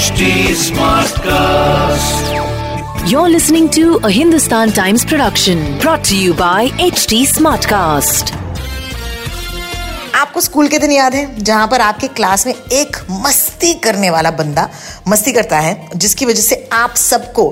HD Smartcast. You're listening to a Hindustan Times production brought to you by HT Smartcast. आपको school के दिन याद है जहाँ पर आपके क्लास में एक मस्ती करने वाला बंदा मस्ती करता है जिसकी वजह से आप सबको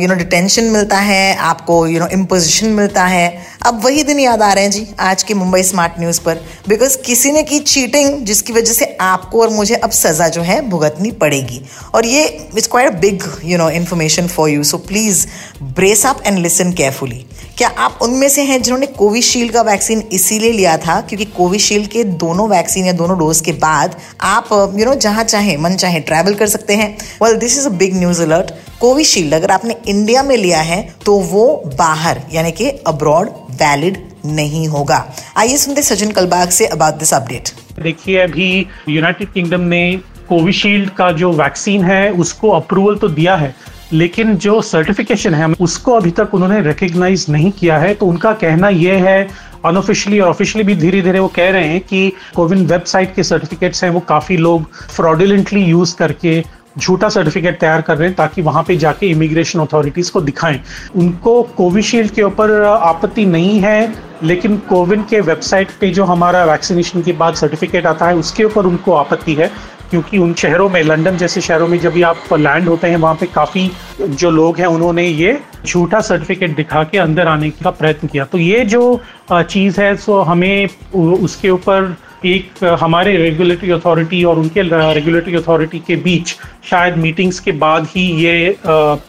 यू नो डिटेंशन मिलता है आपको यू नो इम्पोजिशन मिलता है अब वही दिन याद आ रहे हैं जी, आज के मुंबई स्मार्ट न्यूज़ पर। बिकॉज़ किसी ने की चीटिंग जिसकी वजह से आपको और मुझे अब सज़ा जो है भुगतनी पड़ेगी। और ये it's quite big you know information for you so please brace up and listen carefully क्या आप उनमें से हैं जिन्होंने कोविशील्ड का वैक्सीन इसीलिए लिया था क्योंकि कोविशील्ड के दोनों वैक्सीन या दोनों डोज के बाद आप यू नो जहाँ चाहे, मन चाहे ट्रैवल कर सकते हैं। Well this is a big news alert Covishield अगर आपने इंडिया में लिया है तो वो बाहर, यानी कि अब्रॉड वैलिड नहीं होगा। आइए सुनते Sachin Kalbag say about this update देखिए, अभी यूनाइटेड किंगडम ने कोविशील्ड का जो वैक्सीन है, उसको अप्रूवल तो दिया है, लेकिन जो सर्टिफिकेशन है, उसको अभी तक उन्होंने रिकग्नाइज नहीं किया है। तो उनका कहना यह है अनऑफिशियली और ऑफिशियली भी धीरे धीरे वो कह रहे हैं कि कोविन वेबसाइट के सर्टिफिकेट्स हैं, वो काफ़ी लोग फ्रॉडुलेंटली यूज़ करके झूठा सर्टिफिकेट तैयार कर रहे हैं ताकि वहाँ पे जाके इमिग्रेशन अथॉरिटीज को दिखाएँ। उनको कोविशील्ड के ऊपर आपत्ति नहीं है, लेकिन कोविन के वेबसाइट पे जो हमारा वैक्सीनेशन के बाद सर्टिफिकेट आता है, उसके ऊपर उनको आपत्ति है, क्योंकि उन शहरों में लंदन जैसे शहरों में जब भी आप लैंड होते हैं, वहाँ पे काफ़ी जो लोग हैं, उन्होंने ये झूठा सर्टिफिकेट दिखा के अंदर आने का प्रयत्न किया। तो ये जो चीज़ है, सो हमें उसके ऊपर एक, हमारे रेगुलेटरी अथॉरिटी और उनके रेगुलेटरी अथॉरिटी के बीच शायद मीटिंग्स के बाद ही ये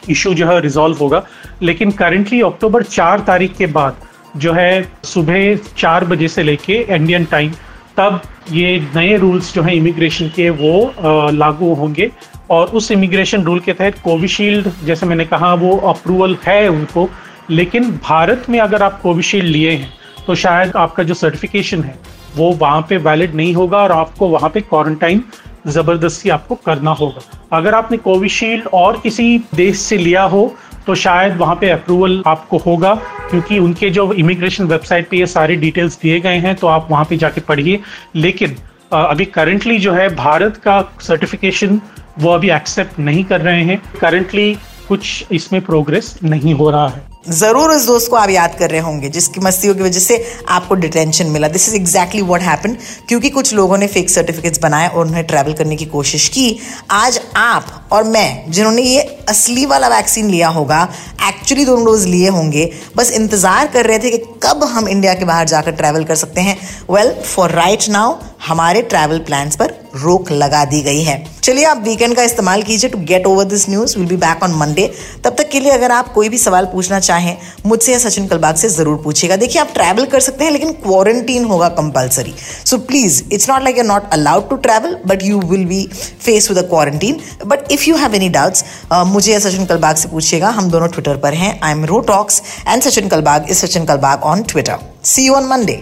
इशू जो है रिजॉल्व होगा। लेकिन करेंटली अक्टूबर चार तारीख के बाद जो है सुबह चार बजे से लेके इंडियन टाइम तब ये नए रूल्स जो हैं इमिग्रेशन के वो लागू होंगे। और उस इमिग्रेशन रूल के तहत कोविशील्ड जैसे मैंने कहा, वो अप्रूवल है उनको। लेकिन भारत में अगर आप कोविशील्ड लिए हैं तो शायद आपका जो सर्टिफिकेशन है वो वहाँ पे वैलिड नहीं होगा और आपको वहाँ पे क्वारंटाइन ज़बरदस्ती आपको करना होगा। अगर आपने कोविशील्ड और किसी देश से लिया हो तो शायद वहाँ पे अप्रूवल आपको होगा, क्योंकि उनके जो इमिग्रेशन वेबसाइट पे ये सारे डिटेल्स दिए गए हैं तो आप वहाँ पे जाके पढ़िए। लेकिन अभी करंटली जो है, भारत का सर्टिफिकेशन वो अभी एक्सेप्ट नहीं कर रहे हैं। करंटली कुछ इसमें प्रोग्रेस नहीं हो रहा है। ज़रूर उस दोस्त को आप याद कर रहे होंगे, जिसकी मस्तियों की वजह से आपको डिटेंशन मिला। This is exactly what happen क्योंकि कुछ लोगों ने फेक सर्टिफिकेट्स बनाए और उन्हें ट्रैवल करने की कोशिश की। आज आप और मैं, जिन्होंने ये असली वाला वैक्सीन लिया होगा एक्चुअली दोनों डोज लिए होंगे, बस इंतज़ार कर रहे थे कि कब हम इंडिया के बाहर जाकर ट्रैवल कर सकते हैं। वेल फॉर राइट नाउ हमारे ट्रैवल प्लान्स पर रोक लगा दी गई है। चलिए आप वीकेंड का इस्तेमाल कीजिए to get over this news will be back on Monday तब तक के लिए अगर आप कोई भी सवाल पूछना चाहें, मुझसे या सचिन कलबाग से ज़रूर पूछिएगा। देखिए, आप ट्रैवल कर सकते हैं, लेकिन क्वारंटीन होगा compulsory so please it's not like you not allowed to travel but you will be face with a quarantine but if you have any doubts मुझे या सचिन कलबाग से पूछिएगा। हम दोनों ट्विटर पर हैं। I am row talks and Sachin Kalbag is Sachin Kalbag on Twitter see you on Monday